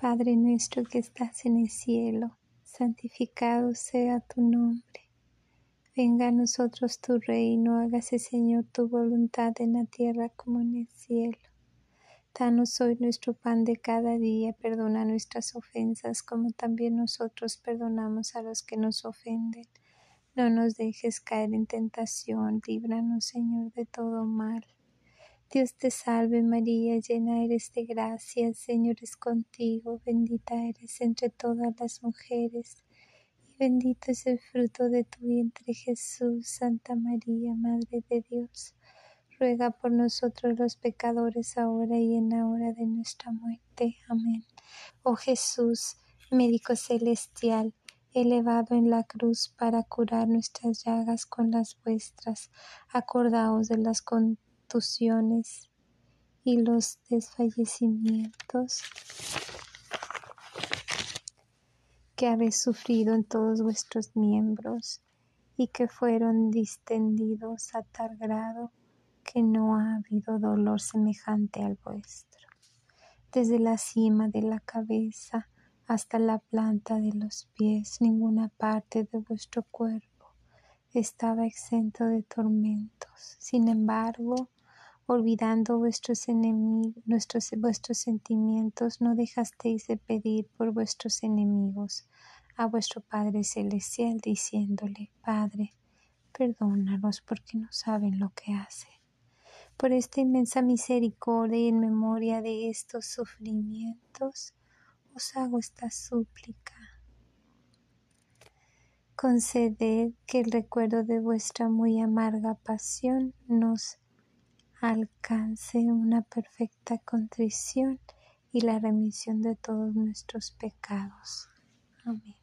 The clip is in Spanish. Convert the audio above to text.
Padre nuestro que estás en el cielo, santificado sea tu nombre. Venga a nosotros tu reino, hágase Señor tu voluntad en la tierra como en el cielo. Danos hoy nuestro pan de cada día, perdona nuestras ofensas como también nosotros perdonamos a los que nos ofenden. No nos dejes caer en tentación, líbranos Señor de todo mal. Dios te salve María, llena eres de gracia, el Señor es contigo, bendita eres entre todas las mujeres, y bendito es el fruto de tu vientre Jesús, Santa María, Madre de Dios. Ruega por nosotros los pecadores ahora y en la hora de nuestra muerte. Amén. Oh Jesús, médico celestial, elevado en la cruz para curar nuestras llagas con las vuestras, acordaos de las y los desfallecimientos que habéis sufrido en todos vuestros miembros y que fueron distendidos a tal grado que no ha habido dolor semejante al vuestro. Desde la cima de la cabeza hasta la planta de los pies, ninguna parte de vuestro cuerpo estaba exento de tormentos. Sin embargo, olvidando vuestros enemigos, vuestros sentimientos, no dejasteis de pedir por vuestros enemigos a vuestro Padre Celestial, diciéndole, Padre, perdónalos porque no saben lo que hacen. Por esta inmensa misericordia y en memoria de estos sufrimientos, os hago esta súplica. Conceded que el recuerdo de vuestra muy amarga pasión nos alcance una perfecta contrición y la remisión de todos nuestros pecados. Amén.